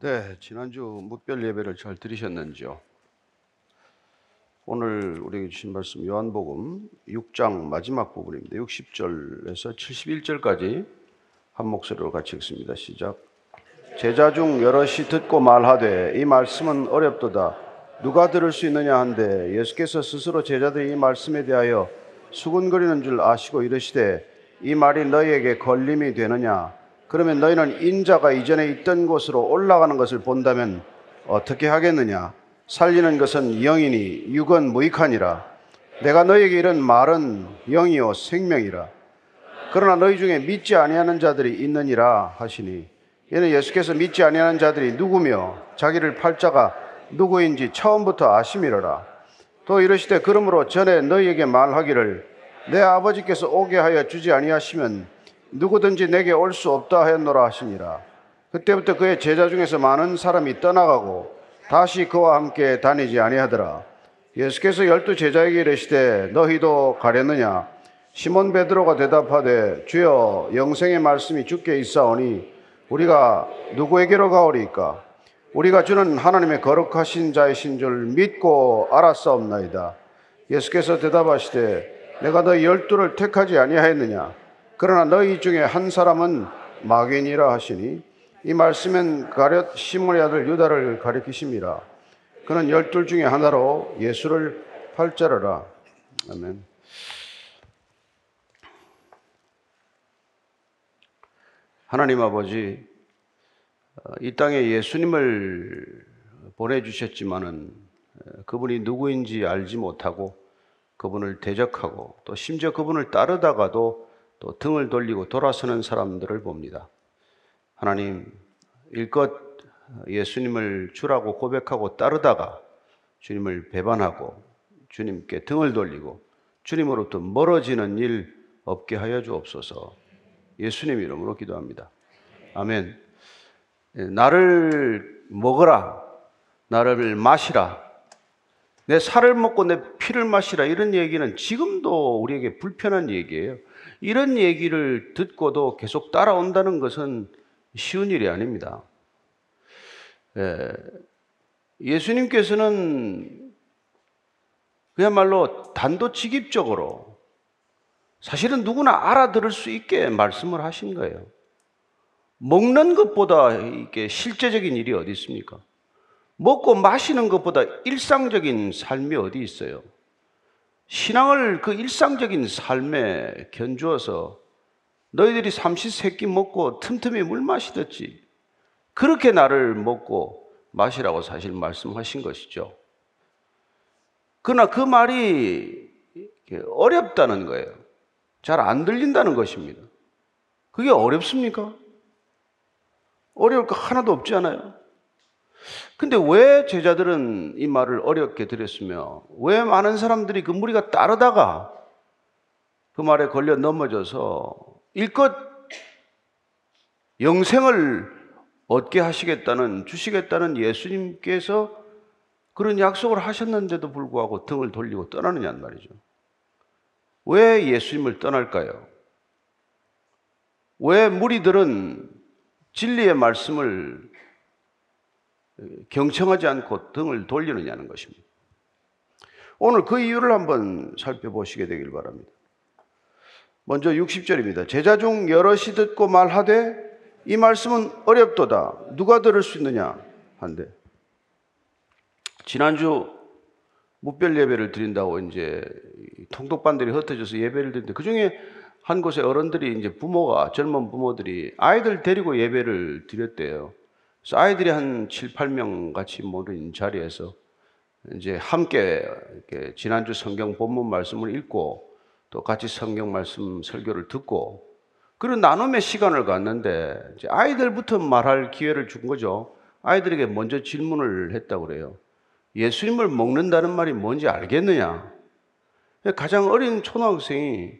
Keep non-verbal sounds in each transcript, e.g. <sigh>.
네, 지난주 묵별 예배를 잘 들으셨는지요? 오늘 우리에게 주신 말씀 요한복음 6장 마지막 부분입니다. 60절에서 71절까지 한 목소리로 같이 읽습니다. 시작. 제자 중 여럿이 듣고 말하되 이 말씀은 어렵도다. 누가 들을 수 있느냐 한데 예수께서 스스로 제자들이 이 말씀에 대하여 수군거리는 줄 아시고 이르시되 이 말이 너희에게 걸림이 되느냐 그러면 너희는 인자가 이전에 있던 곳으로 올라가는 것을 본다면 어떻게 하겠느냐? 살리는 것은 영이니 육은 무익하니라. 내가 너희에게 이런 말은 영이요 생명이라. 그러나 너희 중에 믿지 아니하는 자들이 있느니라 하시니. 이는 예수께서 믿지 아니하는 자들이 누구며 자기를 팔자가 누구인지 처음부터 아심이로라. 또 이르시되 그러므로 전에 너희에게 말하기를 내 아버지께서 오게 하여 주지 아니하시면 누구든지 내게 올 수 없다 하였노라 하시니라. 그때부터 그의 제자 중에서 많은 사람이 떠나가고 다시 그와 함께 다니지 아니하더라. 예수께서 열두 제자에게 이르시되 너희도 가려느냐? 시몬 베드로가 대답하되 주여 영생의 말씀이 주께 있사오니 우리가 누구에게로 가오리까? 우리가 주는 하나님의 거룩하신 자이신 줄 믿고 알았사옵나이다. 예수께서 대답하시되 내가 너희 열두를 택하지 아니하였느냐? 그러나 너희 중에 한 사람은 마귀니라 하시니 이 말씀은 가룟 시몬의 아들 유다를 가리키심이라. 그는 열둘 중에 하나로 예수를 팔자르라. 아멘. 하나님 아버지, 이 땅에 예수님을 보내주셨지만은 그분이 누구인지 알지 못하고 그분을 대적하고 또 심지어 그분을 따르다가도 또 등을 돌리고 돌아서는 사람들을 봅니다. 하나님, 일껏 예수님을 주라고 고백하고 따르다가 주님을 배반하고 주님께 등을 돌리고 주님으로부터 멀어지는 일 없게 하여 주옵소서. 예수님 이름으로 기도합니다. 아멘. 나를 먹어라. 나를 마시라. 내 살을 먹고 내 피를 마시라 이런 얘기는 지금도 우리에게 불편한 얘기예요. 이런 얘기를 듣고도 계속 따라온다는 것은 쉬운 일이 아닙니다. 예, 예수님께서는 그야말로 단도직입적으로 사실은 누구나 알아들을 수 있게 말씀을 하신 거예요. 먹는 것보다 이게 실제적인 일이 어디 있습니까? 먹고 마시는 것보다 일상적인 삶이 어디 있어요? 신앙을 그 일상적인 삶에 견주어서 너희들이 삼시 세끼 먹고 틈틈이 물 마시듯이 그렇게 나를 먹고 마시라고 사실 말씀하신 것이죠. 그러나 그 말이 어렵다는 거예요. 잘 안 들린다는 것입니다. 그게 어렵습니까? 어려울 거 하나도 없지 않아요? 근데 왜 제자들은 이 말을 어렵게 들었으며 왜 많은 사람들이 그 무리가 따르다가 그 말에 걸려 넘어져서 일껏 영생을 얻게 하시겠다는 주시겠다는 예수님께서 그런 약속을 하셨는데도 불구하고 등을 돌리고 떠나느냐는 말이죠. 왜 예수님을 떠날까요? 왜 무리들은 진리의 말씀을 경청하지 않고 등을 돌리느냐는 것입니다. 오늘 그 이유를 한번 살펴보시게 되길 바랍니다. 먼저 60절입니다. 제자 중 여럿이 듣고 말하되 이 말씀은 어렵도다. 누가 들을 수 있느냐? 한데. 지난주 무별 예배를 드린다고 이제 통독반들이 흩어져서 예배를 드리는데 그 중에 한 곳에 어른들이 이제 부모가 젊은 부모들이 아이들 데리고 예배를 드렸대요. 아이들이 한 7, 8명 같이 모인 자리에서 이제 함께 지난주 성경 본문 말씀을 읽고 또 같이 성경 말씀 설교를 듣고 그런 나눔의 시간을 갖는데 아이들부터 말할 기회를 준 거죠. 아이들에게 먼저 질문을 했다고 그래요. 예수님을 먹는다는 말이 뭔지 알겠느냐? 가장 어린 초등학생이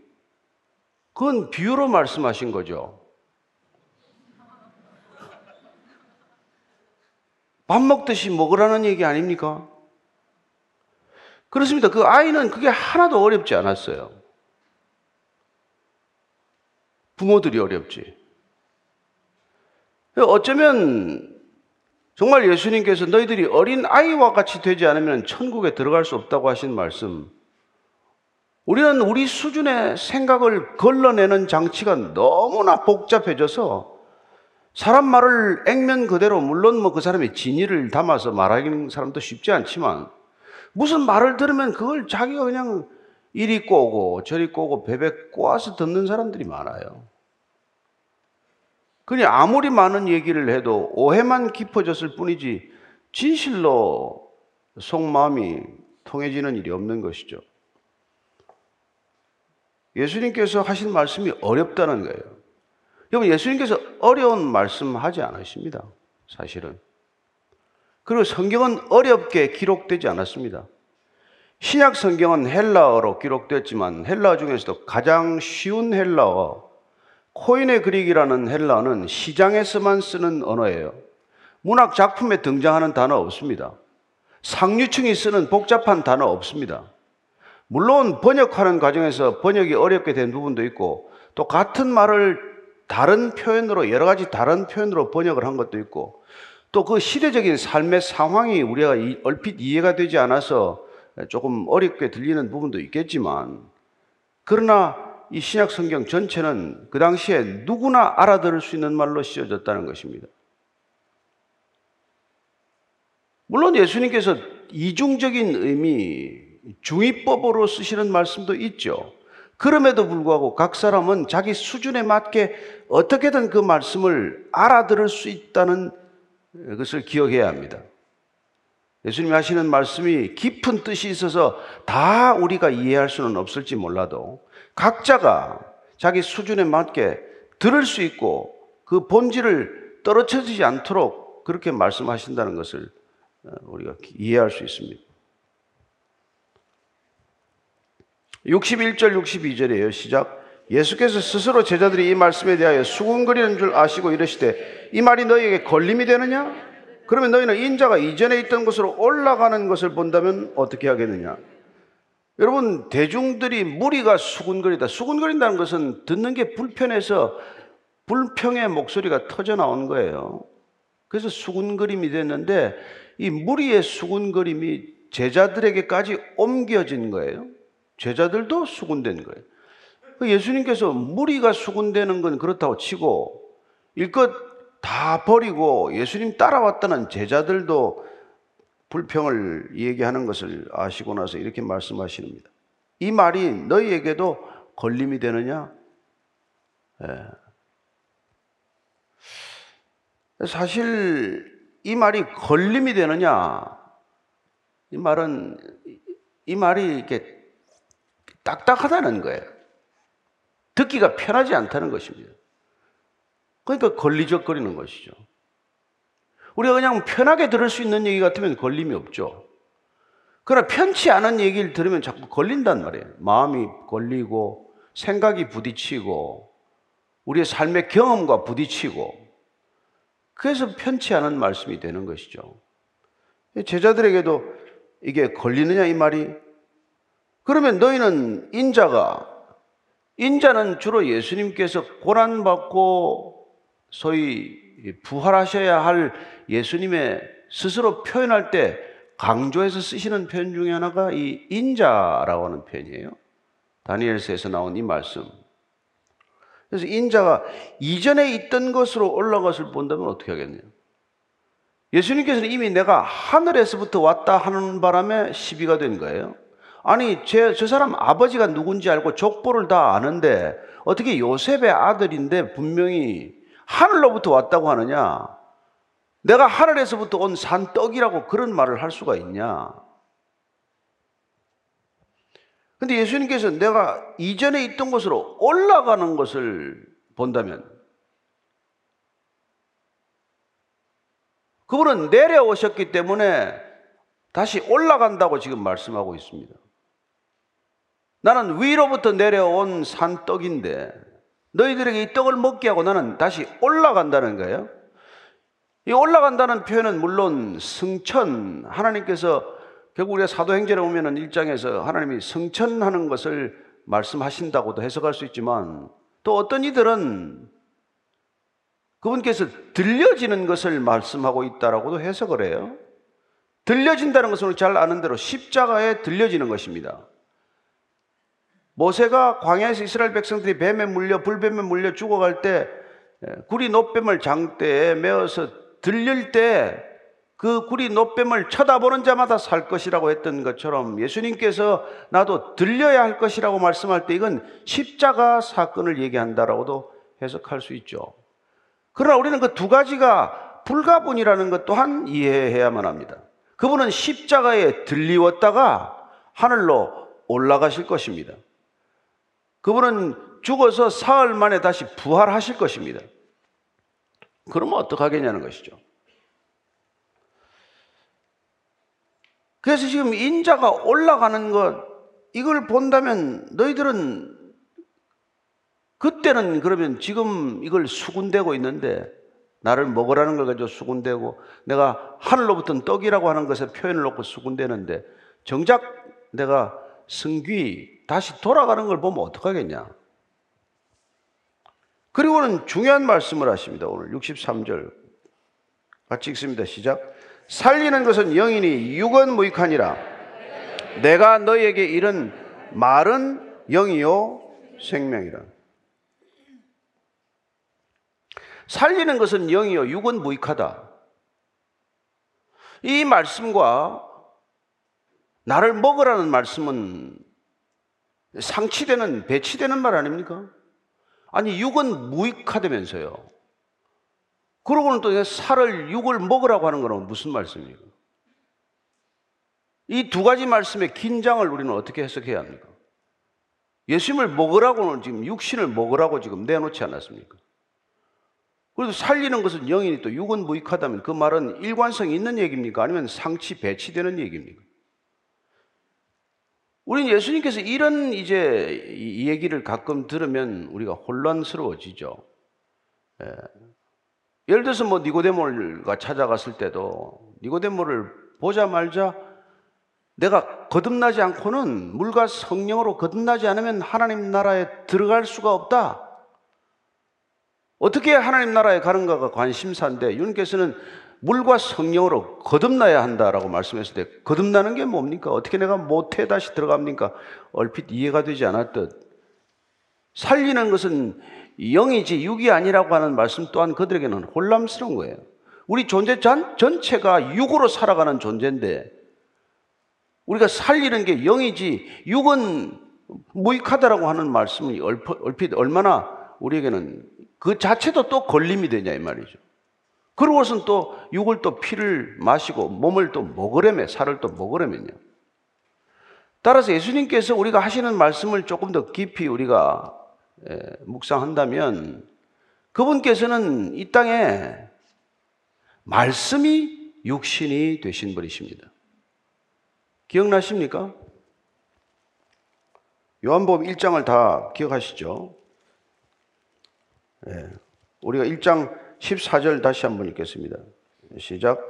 그건 비유로 말씀하신 거죠. 밥 먹듯이 먹으라는 얘기 아닙니까? 그렇습니다. 그 아이는 그게 하나도 어렵지 않았어요. 부모들이 어렵지. 어쩌면 정말 예수님께서 너희들이 어린 아이와 같이 되지 않으면 천국에 들어갈 수 없다고 하신 말씀. 우리는 우리 수준의 생각을 걸러내는 장치가 너무나 복잡해져서 사람 말을 액면 그대로 물론 뭐 그 사람의 진의를 담아서 말하는 사람도 쉽지 않지만 무슨 말을 들으면 그걸 자기가 그냥 이리 꼬고 저리 꼬고 베베 꼬아서 듣는 사람들이 많아요. 그냥 아무리 많은 얘기를 해도 오해만 깊어졌을 뿐이지 진실로 속마음이 통해지는 일이 없는 것이죠. 예수님께서 하신 말씀이 어렵다는 거예요. 여러분, 예수님께서 어려운 말씀 하지 않으십니다. 사실은. 그리고 성경은 어렵게 기록되지 않았습니다. 신약 성경은 헬라어로 기록됐지만 헬라어 중에서도 가장 쉬운 헬라어, 코인의 그릭이라는 헬라어는 시장에서만 쓰는 언어예요. 문학 작품에 등장하는 단어 없습니다. 상류층이 쓰는 복잡한 단어 없습니다. 물론 번역하는 과정에서 번역이 어렵게 된 부분도 있고 또 같은 말을 다른 표현으로 여러 가지 다른 표현으로 번역을 한 것도 있고 또 그 시대적인 삶의 상황이 우리가 얼핏 이해가 되지 않아서 조금 어렵게 들리는 부분도 있겠지만 그러나 이 신약 성경 전체는 그 당시에 누구나 알아들을 수 있는 말로 씌워졌다는 것입니다. 물론 예수님께서 이중적인 의미, 중의법으로 쓰시는 말씀도 있죠. 그럼에도 불구하고 각 사람은 자기 수준에 맞게 어떻게든 그 말씀을 알아들을 수 있다는 것을 기억해야 합니다. 예수님이 하시는 말씀이 깊은 뜻이 있어서 다 우리가 이해할 수는 없을지 몰라도 각자가 자기 수준에 맞게 들을 수 있고 그 본질을 떨어뜨리지 않도록 그렇게 말씀하신다는 것을 어, 우리가 이해할 수 있습니다. 61절 62절이에요. 시작. 예수께서 스스로 제자들이 이 말씀에 대하여 수군거리는 줄 아시고 이르시되 이 말이 너희에게 걸림이 되느냐? 그러면 너희는 인자가 이전에 있던 곳으로 올라가는 것을 본다면 어떻게 하겠느냐? 여러분 대중들이 무리가 수군거리다. 수군거린다는 것은 듣는 게 불편해서 불평의 목소리가 터져 나온 거예요. 그래서 수군거림이 됐는데 이 무리의 수군거림이 제자들에게까지 옮겨진 거예요. 제자들도 수군된 거예요. 그 예수님께서 무리가 수군되는 건 그렇다고 치고 일껏 다 버리고 예수님 따라왔다는 제자들도 불평을 얘기하는 것을 아시고 나서 이렇게 말씀하시는니다. 이 말이 너희에게도 걸림이 되느냐? 예. 사실 이 말이 걸림이 되느냐? 이 말은 이 말이 이렇게 딱딱하다는 거예요. 듣기가 편하지 않다는 것입니다. 그러니까 걸리적거리는 것이죠. 우리가 그냥 편하게 들을 수 있는 얘기 같으면 걸림이 없죠. 그러나 편치 않은 얘기를 들으면 자꾸 걸린단 말이에요. 마음이 걸리고 생각이 부딪히고 우리의 삶의 경험과 부딪히고 그래서 편치 않은 말씀이 되는 것이죠. 제자들에게도 이게 걸리느냐 이 말이 그러면 너희는 인자가 인자는 주로 예수님께서 고난 받고 소위 부활하셔야 할 예수님의 스스로 표현할 때 강조해서 쓰시는 표현 중에 하나가 이 인자라고 하는 표현이에요. 다니엘서에서 나온 이 말씀. 그래서 인자가 이전에 있던 것으로 올라갔을 본다면 어떻게 하겠네요? 예수님께서는 이미 내가 하늘에서부터 왔다 하는 바람에 시비가 된 거예요. 아니, 제, 저 사람 아버지가 누군지 알고 족보를 다 아는데 어떻게 요셉의 아들인데 분명히 하늘로부터 왔다고 하느냐? 내가 하늘에서부터 온 산떡이라고 그런 말을 할 수가 있냐? 근데 예수님께서 내가 이전에 있던 곳으로 올라가는 것을 본다면 그분은 내려오셨기 때문에 다시 올라간다고 지금 말씀하고 있습니다. 나는 위로부터 내려온 산떡인데 너희들에게 이 떡을 먹게 하고 나는 다시 올라간다는 거예요. 이 올라간다는 표현은 물론 승천, 하나님께서 결국 우리가 사도행전에 보면은 일장에서 하나님이 승천하는 것을 말씀하신다고도 해석할 수 있지만 또 어떤 이들은 그분께서 들려지는 것을 말씀하고 있다라고도 해석을 해요. 들려진다는 것을 잘 아는 대로 십자가에 들려지는 것입니다. 모세가 광야에서 이스라엘 백성들이 뱀에 물려 불뱀에 물려 죽어갈 때 구리 노뱀을 장대에 메어서 들릴 때 그 구리 노뱀을 쳐다보는 자마다 살 것이라고 했던 것처럼 예수님께서 나도 들려야 할 것이라고 말씀할 때 이건 십자가 사건을 얘기한다라고도 해석할 수 있죠. 그러나 우리는 그 두 가지가 불가분이라는 것 또한 이해해야만 합니다. 그분은 십자가에 들리웠다가 하늘로 올라가실 것입니다. 그분은 죽어서 사흘 만에 다시 부활하실 것입니다. 그러면 어떡하겠냐는 것이죠. 그래서 지금 인자가 올라가는 것, 이걸 본다면 너희들은 그때는 그러면 지금 이걸 수군대고 있는데 나를 먹으라는 걸 가지고 수군대고 내가 하늘로부터 떡이라고 하는 것에 표현을 놓고 수군대는데 정작 내가 승귀 다시 돌아가는 걸 보면 어떡하겠냐. 그리고는 중요한 말씀을 하십니다. 오늘 63절 같이 읽습니다. 시작. 살리는 것은 영이니 육은 무익하니라. 내가 너희에게 이른 말은 영이요 생명이라. 살리는 것은 영이요 육은 무익하다. 이 말씀과 나를 먹으라는 말씀은 상치되는 배치되는 말 아닙니까? 아니 육은 무익하다면서요. 그러고는 또 살을 육을 먹으라고 하는 거는 무슨 말씀입니까? 이두 가지 말씀의 긴장을 우리는 어떻게 해석해야 합니까? 예수님을 먹으라고는 지금 육신을 먹으라고 지금 내놓지 않았습니까? 그래도 살리는 것은 영이니 또 육은 무익하다면 그 말은 일관성이 있는 얘기입니까? 아니면 상치 배치되는 얘기입니까? 우리는 예수님께서 이런 이제 이 얘기를 가끔 들으면 우리가 혼란스러워지죠. 예. 예를 들어서 뭐 니고데모가 찾아갔을 때도 니고데모를 보자 말자 내가 거듭나지 않고는 물과 성령으로 거듭나지 않으면 하나님 나라에 들어갈 수가 없다. 어떻게 하나님 나라에 가는가가 관심사인데 유님께서는 물과 성령으로 거듭나야 한다라고 말씀했을 때 거듭나는 게 뭡니까? 어떻게 내가 못해 다시 들어갑니까? 얼핏 이해가 되지 않았듯 살리는 것은 영이지 육이 아니라고 하는 말씀 또한 그들에게는 혼란스러운 거예요. 우리 존재 전, 전체가 육으로 살아가는 존재인데 우리가 살리는 게 영이지 육은 무익하다라고 하는 말씀이 얼핏 얼마나 우리에게는 그 자체도 또 걸림이 되냐 이 말이죠. 그러고선 또 육을 또 피를 마시고 몸을 또 먹으려면 살을 또 먹으려면요. 따라서 예수님께서 우리가 하시는 말씀을 조금 더 깊이 우리가 묵상한다면 그분께서는 이 땅에 말씀이 육신이 되신 분이십니다. 기억나십니까? 요한복음 1장을 다 기억하시죠? 예. 우리가 1장 14절 다시 한번 읽겠습니다. 시작.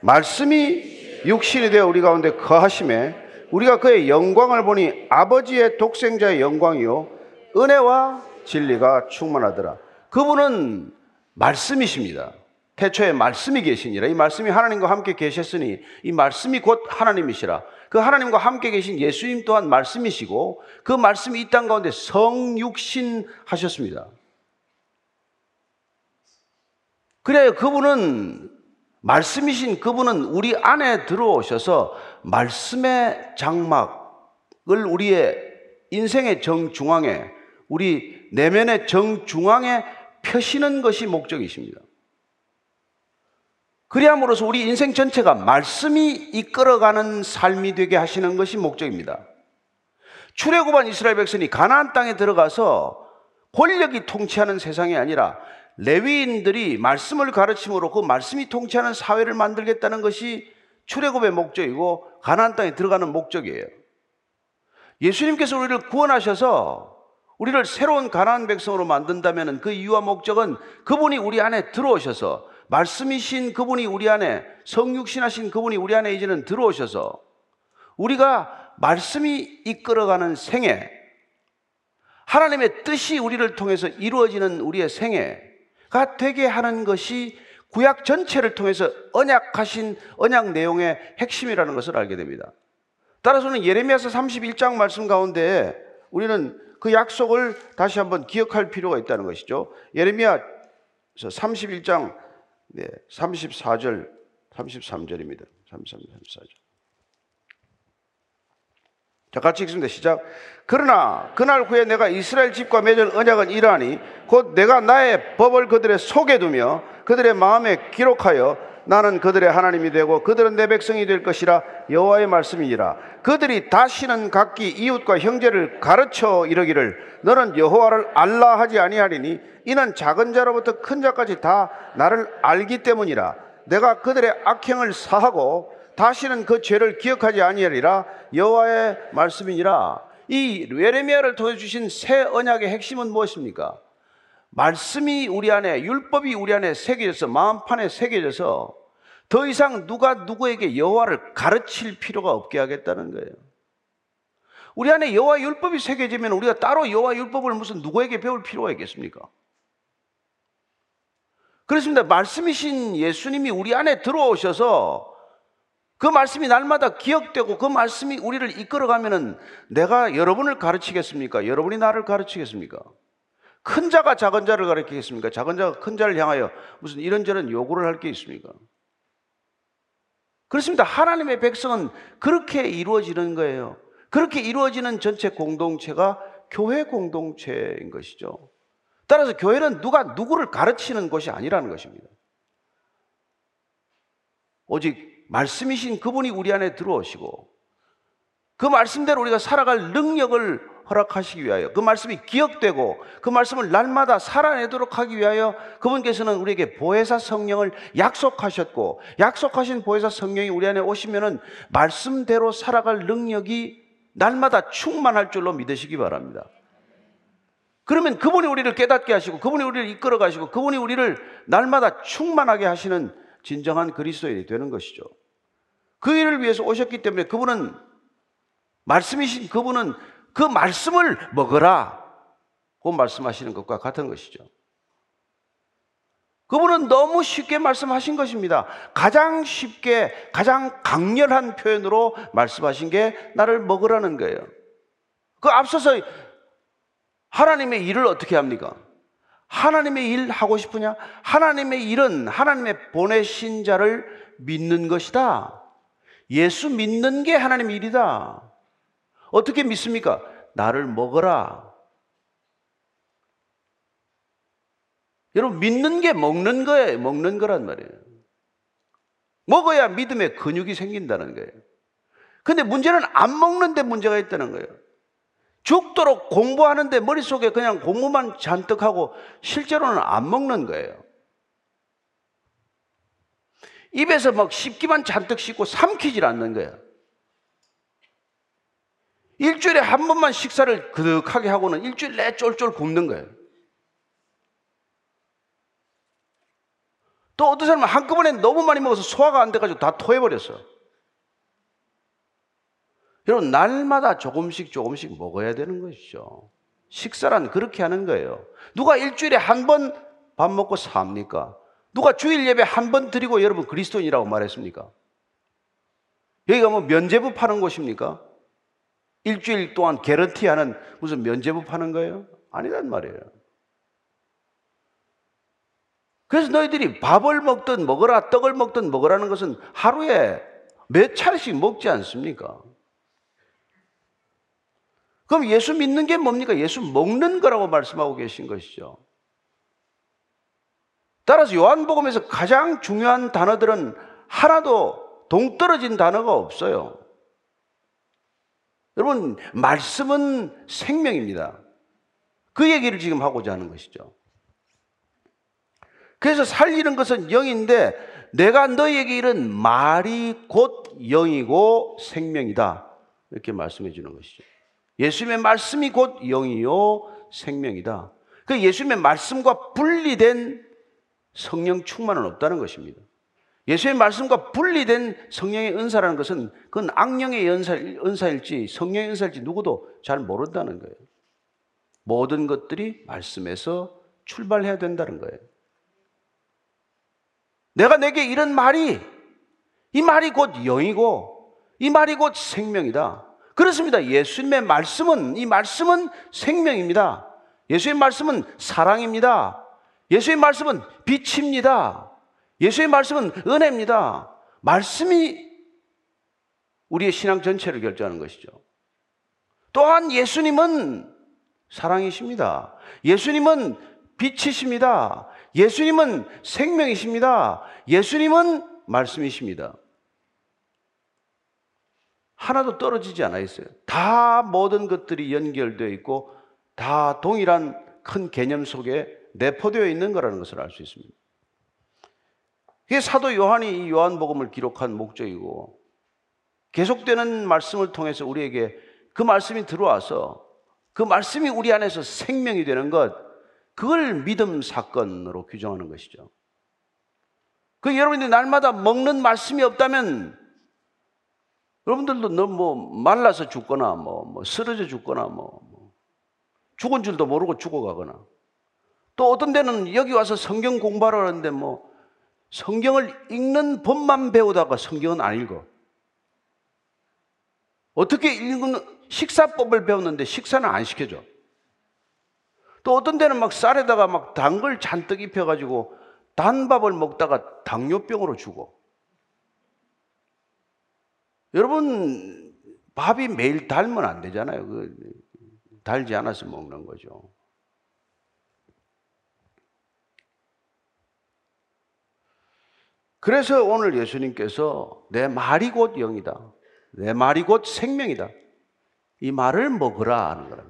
말씀이 육신이 되어 우리 가운데 거하심에 우리가 그의 영광을 보니 아버지의 독생자의 영광이요 은혜와 진리가 충만하더라. 그분은 말씀이십니다. 태초에 말씀이 계시니라. 이 말씀이 하나님과 함께 계셨으니 이 말씀이 곧 하나님이시라. 그 하나님과 함께 계신 예수님 또한 말씀이시고 그 말씀이 이 땅 가운데 성육신 하셨습니다. 그래 그분은 말씀이신 그분은 우리 안에 들어오셔서 말씀의 장막을 우리의 인생의 정중앙에 우리 내면의 정중앙에 펴시는 것이 목적이십니다. 그리함으로써 우리 인생 전체가 말씀이 이끌어가는 삶이 되게 하시는 것이 목적입니다. 출애굽한 이스라엘 백성이 가나안 땅에 들어가서 권력이 통치하는 세상이 아니라 레위인들이 말씀을 가르침으로 그 말씀이 통치하는 사회를 만들겠다는 것이 출애굽의 목적이고 가나안 땅에 들어가는 목적이에요. 예수님께서 우리를 구원하셔서 우리를 새로운 가나안 백성으로 만든다면 그 이유와 목적은 그분이 우리 안에 들어오셔서 말씀이신 그분이 우리 안에 성육신하신 그분이 우리 안에 이제는 들어오셔서 우리가 말씀이 이끌어가는 생애 하나님의 뜻이 우리를 통해서 이루어지는 우리의 생애 가 되게 하는 것이 구약 전체를 통해서 언약하신 언약 내용의 핵심이라는 것을 알게 됩니다. 따라서는 예레미야서 31장 말씀 가운데 우리는 그 약속을 다시 한번 기억할 필요가 있다는 것이죠. 예레미야서 31장 네, 34절 33절입니다. 33, 34절. 자, 같이 읽습니다. 시작. 그러나 그날 후에 내가 이스라엘 집과 맺은 언약은 이러하니 곧 내가 나의 법을 그들의 속에 두며 그들의 마음에 기록하여 나는 그들의 하나님이 되고 그들은 내 백성이 될 것이라 여호와의 말씀이니라. 그들이 다시는 각기 이웃과 형제를 가르쳐 이르기를 너는 여호와를 알라 하지 아니하리니 이는 작은 자로부터 큰 자까지 다 나를 알기 때문이라. 내가 그들의 악행을 사하고 다시는 그 죄를 기억하지 아니하리라. 여호와의 말씀이니라. 이 예레미야를 통해 주신 새 언약의 핵심은 무엇입니까? 말씀이 우리 안에 율법이 우리 안에 새겨져서 마음판에 새겨져서 더 이상 누가 누구에게 여호와를 가르칠 필요가 없게 하겠다는 거예요. 우리 안에 여호와 율법이 새겨지면 우리가 따로 여호와 율법을 무슨 누구에게 배울 필요가 있겠습니까? 그렇습니다. 말씀이신 예수님이 우리 안에 들어오셔서 그 말씀이 날마다 기억되고 그 말씀이 우리를 이끌어가면은 내가 여러분을 가르치겠습니까? 여러분이 나를 가르치겠습니까? 큰 자가 작은 자를 가르치겠습니까? 작은 자가 큰 자를 향하여 무슨 이런저런 요구를 할 게 있습니까? 그렇습니다. 하나님의 백성은 그렇게 이루어지는 거예요. 그렇게 이루어지는 전체 공동체가 교회 공동체인 것이죠. 따라서 교회는 누가 누구를 가르치는 것이 아니라는 것입니다. 오직 말씀이신 그분이 우리 안에 들어오시고 그 말씀대로 우리가 살아갈 능력을 허락하시기 위하여 그 말씀이 기억되고 그 말씀을 날마다 살아내도록 하기 위하여 그분께서는 우리에게 보혜사 성령을 약속하셨고 약속하신 보혜사 성령이 우리 안에 오시면은 말씀대로 살아갈 능력이 날마다 충만할 줄로 믿으시기 바랍니다. 그러면 그분이 우리를 깨닫게 하시고 그분이 우리를 이끌어 가시고 그분이 우리를 날마다 충만하게 하시는 진정한 그리스도인이 되는 것이죠. 그 일을 위해서 오셨기 때문에 그분은 말씀이신 그분은 그 말씀을 먹어라. 고 말씀하시는 것과 같은 것이죠. 그분은 너무 쉽게 말씀하신 것입니다. 가장 쉽게, 가장 강렬한 표현으로 말씀하신 게 나를 먹으라는 거예요. 그 앞서서 하나님의 일을 어떻게 합니까? 하나님의 일 하고 싶으냐? 하나님의 일은 하나님의 보내신 자를 믿는 것이다. 예수 믿는 게 하나님의 일이다. 어떻게 믿습니까? 나를 먹어라. 여러분, 믿는 게 먹는 거예요. 먹는 거란 말이에요. 먹어야 믿음의 근육이 생긴다는 거예요. 근데 문제는 안 먹는데 문제가 있다는 거예요. 죽도록 공부하는데 머릿속에 그냥 공부만 잔뜩 하고 실제로는 안 먹는 거예요. 입에서 막 씹기만 잔뜩 씹고 삼키질 않는 거예요. 일주일에 한 번만 식사를 그득하게 하고는 일주일 내 쫄쫄 굶는 거예요. 또 어떤 사람은 한꺼번에 너무 많이 먹어서 소화가 안 돼가지고 다 토해버렸어. 여러분, 날마다 조금씩 조금씩 먹어야 되는 것이죠. 식사란 그렇게 하는 거예요. 누가 일주일에 한 번 밥 먹고 삽니까? 누가 주일 예배 한 번 드리고 여러분 그리스도인이라고 말했습니까? 여기가 뭐 면제부 파는 곳입니까? 일주일 동안 개런티 하는 무슨 면제부 파는 거예요? 아니란 말이에요. 그래서 너희들이 밥을 먹든 먹어라, 떡을 먹든 먹으라는 것은 하루에 몇 차례씩 먹지 않습니까? 그럼 예수 믿는 게 뭡니까? 예수 먹는 거라고 말씀하고 계신 것이죠. 따라서 요한복음에서 가장 중요한 단어들은 하나도 동떨어진 단어가 없어요. 여러분, 말씀은 생명입니다. 그 얘기를 지금 하고자 하는 것이죠. 그래서 살리는 것은 영인데 내가 너희에게 이른 말이 곧 영이고 생명이다. 이렇게 말씀해 주는 것이죠. 예수님의 말씀이 곧 영이요 생명이다. 그 예수님의 말씀과 분리된 성령 충만은 없다는 것입니다. 예수의 말씀과 분리된 성령의 은사라는 것은 그건 악령의 은사, 은사일지 성령의 은사일지 누구도 잘 모른다는 거예요. 모든 것들이 말씀에서 출발해야 된다는 거예요. 내가 내게 이런 말이 이 말이 곧 영이고 이 말이 곧 생명이다. 그렇습니다. 예수님의 말씀은 이 말씀은 생명입니다. 예수의 말씀은 사랑입니다. 예수의 말씀은 빛입니다. 예수의 말씀은 은혜입니다. 말씀이 우리의 신앙 전체를 결정하는 것이죠. 또한 예수님은 사랑이십니다. 예수님은 빛이십니다. 예수님은 생명이십니다. 예수님은 말씀이십니다. 하나도 떨어지지 않아 있어요. 다 모든 것들이 연결되어 있고 다 동일한 큰 개념 속에 내포되어 있는 거라는 것을 알 수 있습니다. 이게 사도 요한이 이 요한복음을 기록한 목적이고 계속되는 말씀을 통해서 우리에게 그 말씀이 들어와서 그 말씀이 우리 안에서 생명이 되는 것, 그걸 믿음 사건으로 규정하는 것이죠. 그 여러분들이 날마다 먹는 말씀이 없다면 여러분들도 너무 뭐 말라서 죽거나 뭐, 뭐 쓰러져 죽거나 뭐, 뭐 죽은 줄도 모르고 죽어가거나 또 어떤 데는 여기 와서 성경 공부하러 하는데 뭐 성경을 읽는 법만 배우다가 성경은 안 읽어. 어떻게 읽는 식사법을 배웠는데 식사는 안 시켜줘. 또 어떤 데는 막 쌀에다가 막 단 걸 잔뜩 입혀가지고 단밥을 먹다가 당뇨병으로 죽어. 여러분, 밥이 매일 달면 안 되잖아요. 그, 달지 않아서 먹는 거죠. 그래서 오늘 예수님께서 내 말이 곧 영이다. 내 말이 곧 생명이다. 이 말을 먹으라 하는 거랍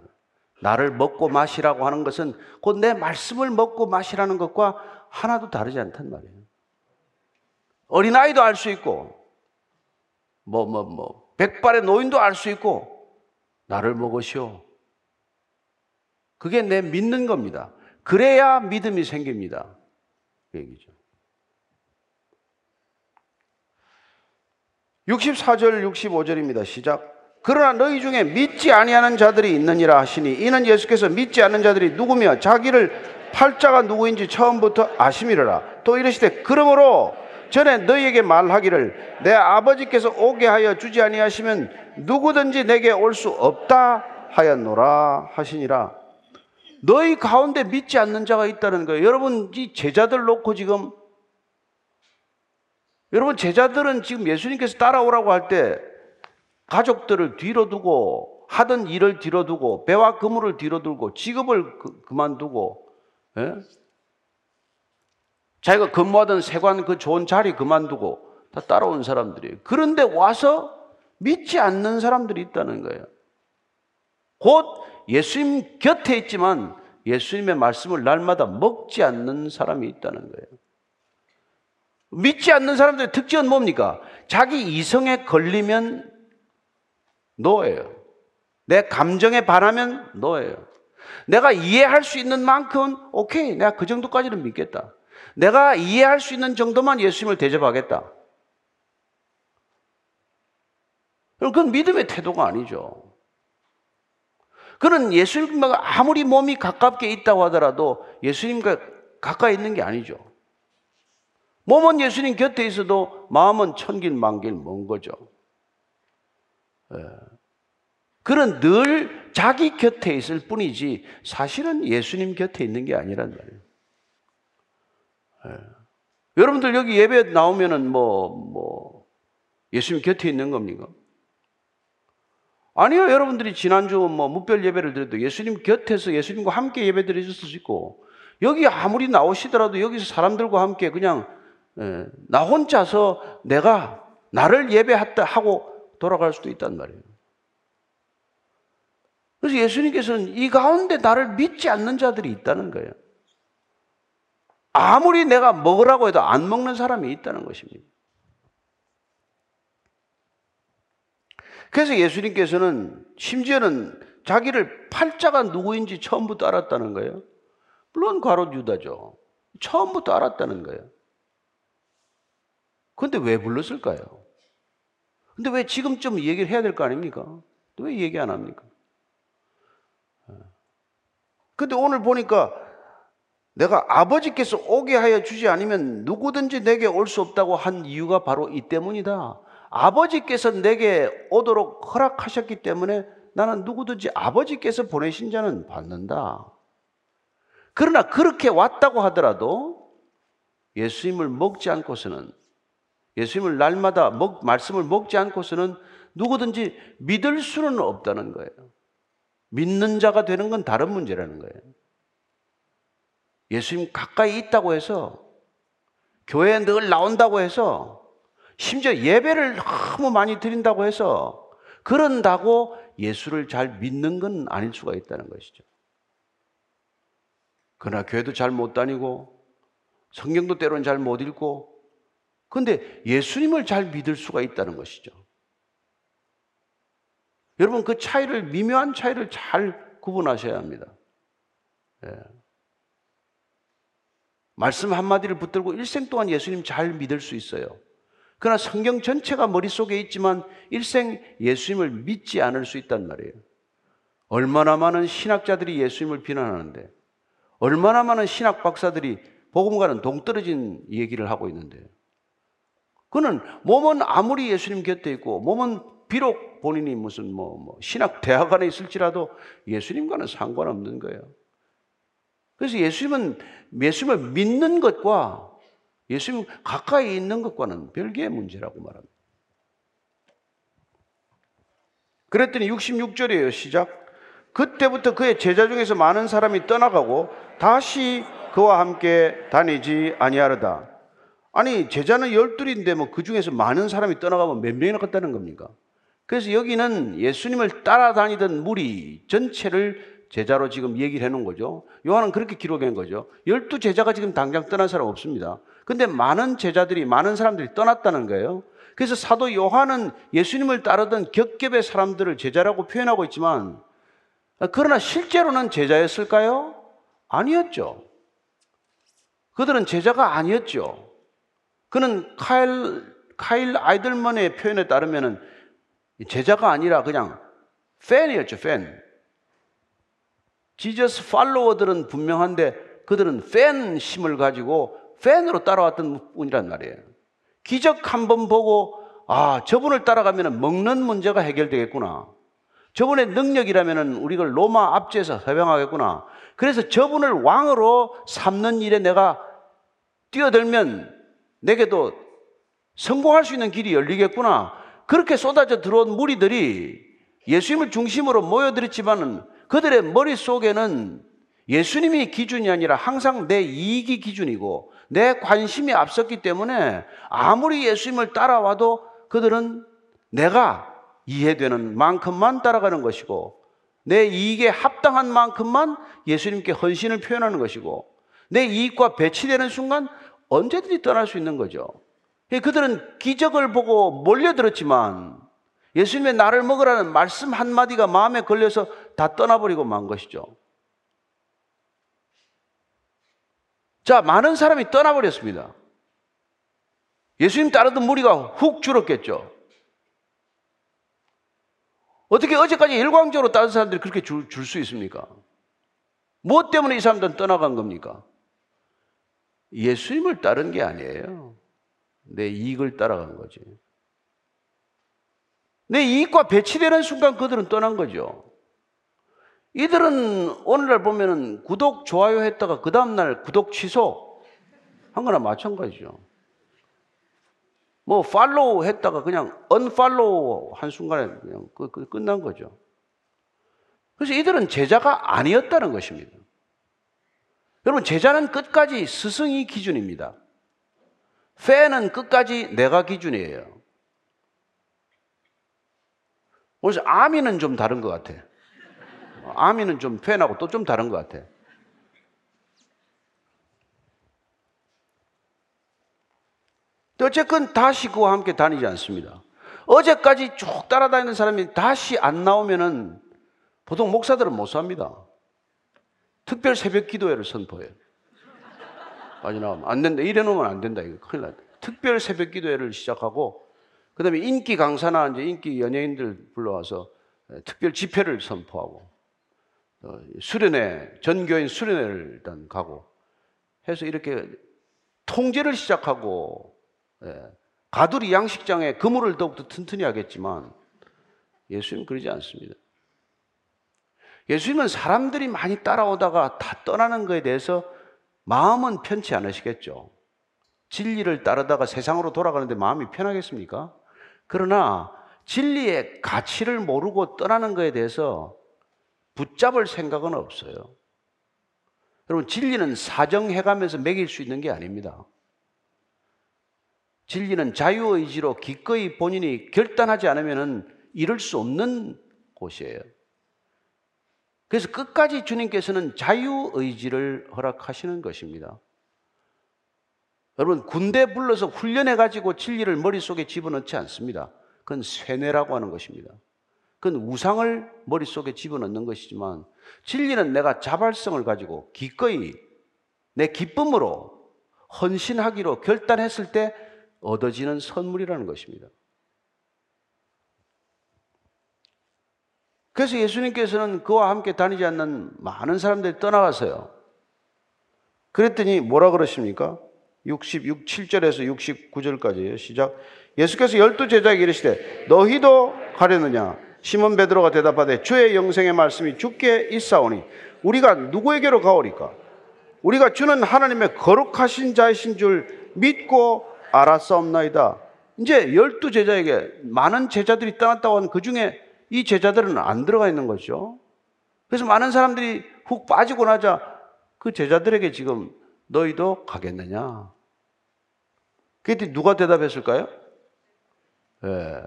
나를 먹고 마시라고 하는 것은 곧 내 말씀을 먹고 마시라는 것과 하나도 다르지 않단 말이에요. 어린아이도 알 수 있고, 뭐, 뭐, 뭐, 백발의 노인도 알 수 있고, 나를 먹으시오. 그게 내 믿는 겁니다. 그래야 믿음이 생깁니다. 그 얘기죠. 64절, 65절입니다. 시작. 그러나 너희 중에 믿지 아니하는 자들이 있느니라 하시니 이는 예수께서 믿지 않는 자들이 누구며 자기를 팔자가 누구인지 처음부터 아심이라. 또 이르시되 그러므로 전에 너희에게 말하기를 내 아버지께서 오게 하여 주지 아니하시면 누구든지 내게 올 수 없다 하였노라 하시니라. 너희 가운데 믿지 않는 자가 있다는 거예요. 여러분 이 제자들 놓고 지금 여러분 제자들은 지금 예수님께서 따라오라고 할 때 가족들을 뒤로 두고 하던 일을 뒤로 두고 배와 그물을 뒤로 두고 직업을 그, 만두고 예? 자기가 근무하던 세관 그 좋은 자리 그만두고 다 따라온 사람들이에요. 그런데 와서 믿지 않는 사람들이 있다는 거예요. 곧 예수님 곁에 있지만 예수님의 말씀을 날마다 먹지 않는 사람이 있다는 거예요. 믿지 않는 사람들의 특징은 뭡니까? 자기 이성에 걸리면 노예요. 내 감정에 반하면 노예요. 내가 이해할 수 있는 만큼 오케이 내가 그 정도까지는 믿겠다. 내가 이해할 수 있는 정도만 예수님을 대접하겠다. 그건 믿음의 태도가 아니죠. 그는 예수님과 아무리 몸이 가깝게 있다고 하더라도 예수님과 가까이 있는 게 아니죠. 몸은 예수님 곁에 있어도 마음은 천길 만길 먼 거죠. 예. 그는 늘 자기 곁에 있을 뿐이지 사실은 예수님 곁에 있는 게 아니란 말이에요. 예. 여러분들 여기 예배 나오면은 뭐, 뭐, 예수님 곁에 있는 겁니까? 아니요. 여러분들이 지난주 뭐 무별 예배를 드려도 예수님 곁에서 예수님과 함께 예배 드리셨을 수 있고 여기 아무리 나오시더라도 여기서 사람들과 함께 그냥 예, 나 혼자서 내가 나를 예배했다 하고 돌아갈 수도 있단 말이에요. 그래서 예수님께서는 이 가운데 나를 믿지 않는 자들이 있다는 거예요. 아무리 내가 먹으라고 해도 안 먹는 사람이 있다는 것입니다. 그래서 예수님께서는 심지어는 자기를 팔자가 누구인지 처음부터 알았다는 거예요. 물론 과로 유다죠. 처음부터 알았다는 거예요. 그런데 왜 불렀을까요? 근데 왜 지금쯤 얘기를 해야 될 거 아닙니까? 왜 얘기 안 합니까? 근데 오늘 보니까 내가 아버지께서 오게 하여 주지 않으면 누구든지 내게 올 수 없다고 한 이유가 바로 이 때문이다. 아버지께서 내게 오도록 허락하셨기 때문에 나는 누구든지 아버지께서 보내신 자는 받는다. 그러나 그렇게 왔다고 하더라도 예수님을 먹지 않고서는 예수님을 날마다 먹, 말씀을 먹지 않고서는 누구든지 믿을 수는 없다는 거예요. 믿는 자가 되는 건 다른 문제라는 거예요. 예수님 가까이 있다고 해서 교회에 늘 나온다고 해서 심지어 예배를 너무 많이 드린다고 해서 그런다고 예수를 잘 믿는 건 아닐 수가 있다는 것이죠. 그러나 교회도 잘 못 다니고 성경도 때로는 잘 못 읽고 근데 예수님을 잘 믿을 수가 있다는 것이죠. 여러분 그 차이를 미묘한 차이를 잘 구분하셔야 합니다. 예. 말씀 한마디를 붙들고 일생 동안 예수님 잘 믿을 수 있어요. 그러나 성경 전체가 머릿속에 있지만 일생 예수님을 믿지 않을 수 있단 말이에요. 얼마나 많은 신학자들이 예수님을 비난하는데, 얼마나 많은 신학 박사들이 복음과는 동떨어진 얘기를 하고 있는데, 그는 몸은 아무리 예수님 곁에 있고, 몸은 비록 본인이 무슨 뭐, 뭐 신학 대학안에 있을지라도 예수님과는 상관없는 거예요. 그래서 예수님은 예수님을 믿는 것과 예수님 가까이 있는 것과는 별개의 문제라고 말합니다. 그랬더니 66절이에요. 시작. 그때부터 그의 제자 중에서 많은 사람이 떠나가고 다시 그와 함께 다니지 아니하르다. 아니 제자는 열둘인데 뭐 그 중에서 많은 사람이 떠나가면 몇 명이나 갔다는 겁니까? 그래서 여기는 예수님을 따라다니던 무리 전체를 제자로 지금 얘기를 해놓은 거죠. 요한은 그렇게 기록한 거죠. 열두 제자가 지금 당장 떠난 사람 없습니다. 근데 많은 제자들이, 많은 사람들이 떠났다는 거예요. 그래서 사도 요한은 예수님을 따르던 격ገብ의 사람들을 제자라고 표현하고 있지만, 그러나 실제로는 제자였을까요? 아니었죠. 그들은 제자가 아니었죠. 그는 카일, 카일 아이들만의 표현에 따르면 제자가 아니라 그냥 팬이었죠, 팬. 지저스 팔로워들은 분명한데 그들은 팬심을 가지고 팬으로 따라왔던 분이란 말이에요. 기적 한 번 보고 아 저분을 따라가면 먹는 문제가 해결되겠구나. 저분의 능력이라면 우리가 로마 압제에서 해방하겠구나. 그래서 저분을 왕으로 삼는 일에 내가 뛰어들면 내게도 성공할 수 있는 길이 열리겠구나. 그렇게 쏟아져 들어온 무리들이 예수님을 중심으로 모여들었지만은 그들의 머릿속에는 예수님이 기준이 아니라 항상 내 이익이 기준이고 내 관심이 앞섰기 때문에 아무리 예수님을 따라와도 그들은 내가 이해되는 만큼만 따라가는 것이고 내 이익에 합당한 만큼만 예수님께 헌신을 표현하는 것이고 내 이익과 배치되는 순간 언제든지 떠날 수 있는 거죠. 그들은 기적을 보고 몰려들었지만 예수님의 나를 먹으라는 말씀 한마디가 마음에 걸려서 다 떠나버리고 만 것이죠. 자, 많은 사람이 떠나버렸습니다. 예수님 따르던 무리가 훅 줄었겠죠. 어떻게 어제까지 일광적으로 따른 사람들이 그렇게 줄 수 있습니까? 무엇 때문에 이 사람들은 떠나간 겁니까? 예수님을 따른 게 아니에요. 내 이익을 따라간 거지. 내 이익과 배치되는 순간 그들은 떠난 거죠. 이들은 오늘날 보면은 구독, 좋아요 했다가 그 다음날 구독 취소 한 거나 마찬가지죠. 뭐, follow 했다가 그냥 unfollow 한 순간에 그냥 끝난 거죠. 그래서 이들은 제자가 아니었다는 것입니다. 여러분, 제자는 끝까지 스승이 기준입니다. 팬은 끝까지 내가 기준이에요. 그래서 아미는 좀 다른 것 같아. 아미는 좀 팬하고 또 좀 다른 것 같아. 어쨌건 다시 그와 함께 다니지 않습니다. 어제까지 쭉 따라다니는 사람이 다시 안 나오면은 보통 목사들은 못 삽니다. 특별 새벽 기도회를 선포해요. 빠져나가면 안 된다. 이래 놓으면 안 된다. 이거 큰일 났다. 특별 새벽 기도회를 시작하고 그 다음에 인기 강사나 이제 인기 연예인들 불러와서 특별 집회를 선포하고 어, 수련회, 전교인 수련회를 일단 가고 해서 이렇게 통제를 시작하고 예, 가두리 양식장에 그물을 더욱더 튼튼히 하겠지만 예수님은 그러지 않습니다. 예수님은 사람들이 많이 따라오다가 다 떠나는 것에 대해서 마음은 편치 않으시겠죠. 진리를 따르다가 세상으로 돌아가는데 마음이 편하겠습니까? 그러나 진리의 가치를 모르고 떠나는 것에 대해서 붙잡을 생각은 없어요. 여러분, 진리는 사정해가면서 매길 수 있는 게 아닙니다. 진리는 자유의지로 기꺼이 본인이 결단하지 않으면 이룰 수 없는 곳이에요. 그래서 끝까지 주님께서는 자유의지를 허락하시는 것입니다. 여러분, 군대 불러서 훈련해가지고 진리를 머릿속에 집어넣지 않습니다. 그건 쇠뇌라고 하는 것입니다. 그건 우상을 머릿속에 집어넣는 것이지만 진리는 내가 자발성을 가지고 기꺼이 내 기쁨으로 헌신하기로 결단했을 때 얻어지는 선물이라는 것입니다. 그래서 예수님께서는 그와 함께 다니지 않는 많은 사람들이 떠나갔어요. 그랬더니 뭐라 그러십니까? 66, 7절에서 69절까지예요. 시작. 예수께서 열두 제자에게 이르시되 너희도 가려느냐? 시몬 베드로가 대답하되 주의 영생의 말씀이 주께 있사오니 우리가 누구에게로 가오리까? 우리가 주는 하나님의 거룩하신 자이신 줄 믿고 알았사옵나이다. 이제 열두 제자에게 많은 제자들이 떠났다고 하는 그 중에 이 제자들은 안 들어가 있는 거죠. 그래서 많은 사람들이 훅 빠지고 나자 그 제자들에게 지금 너희도 가겠느냐? 그때 누가 대답했을까요? 예,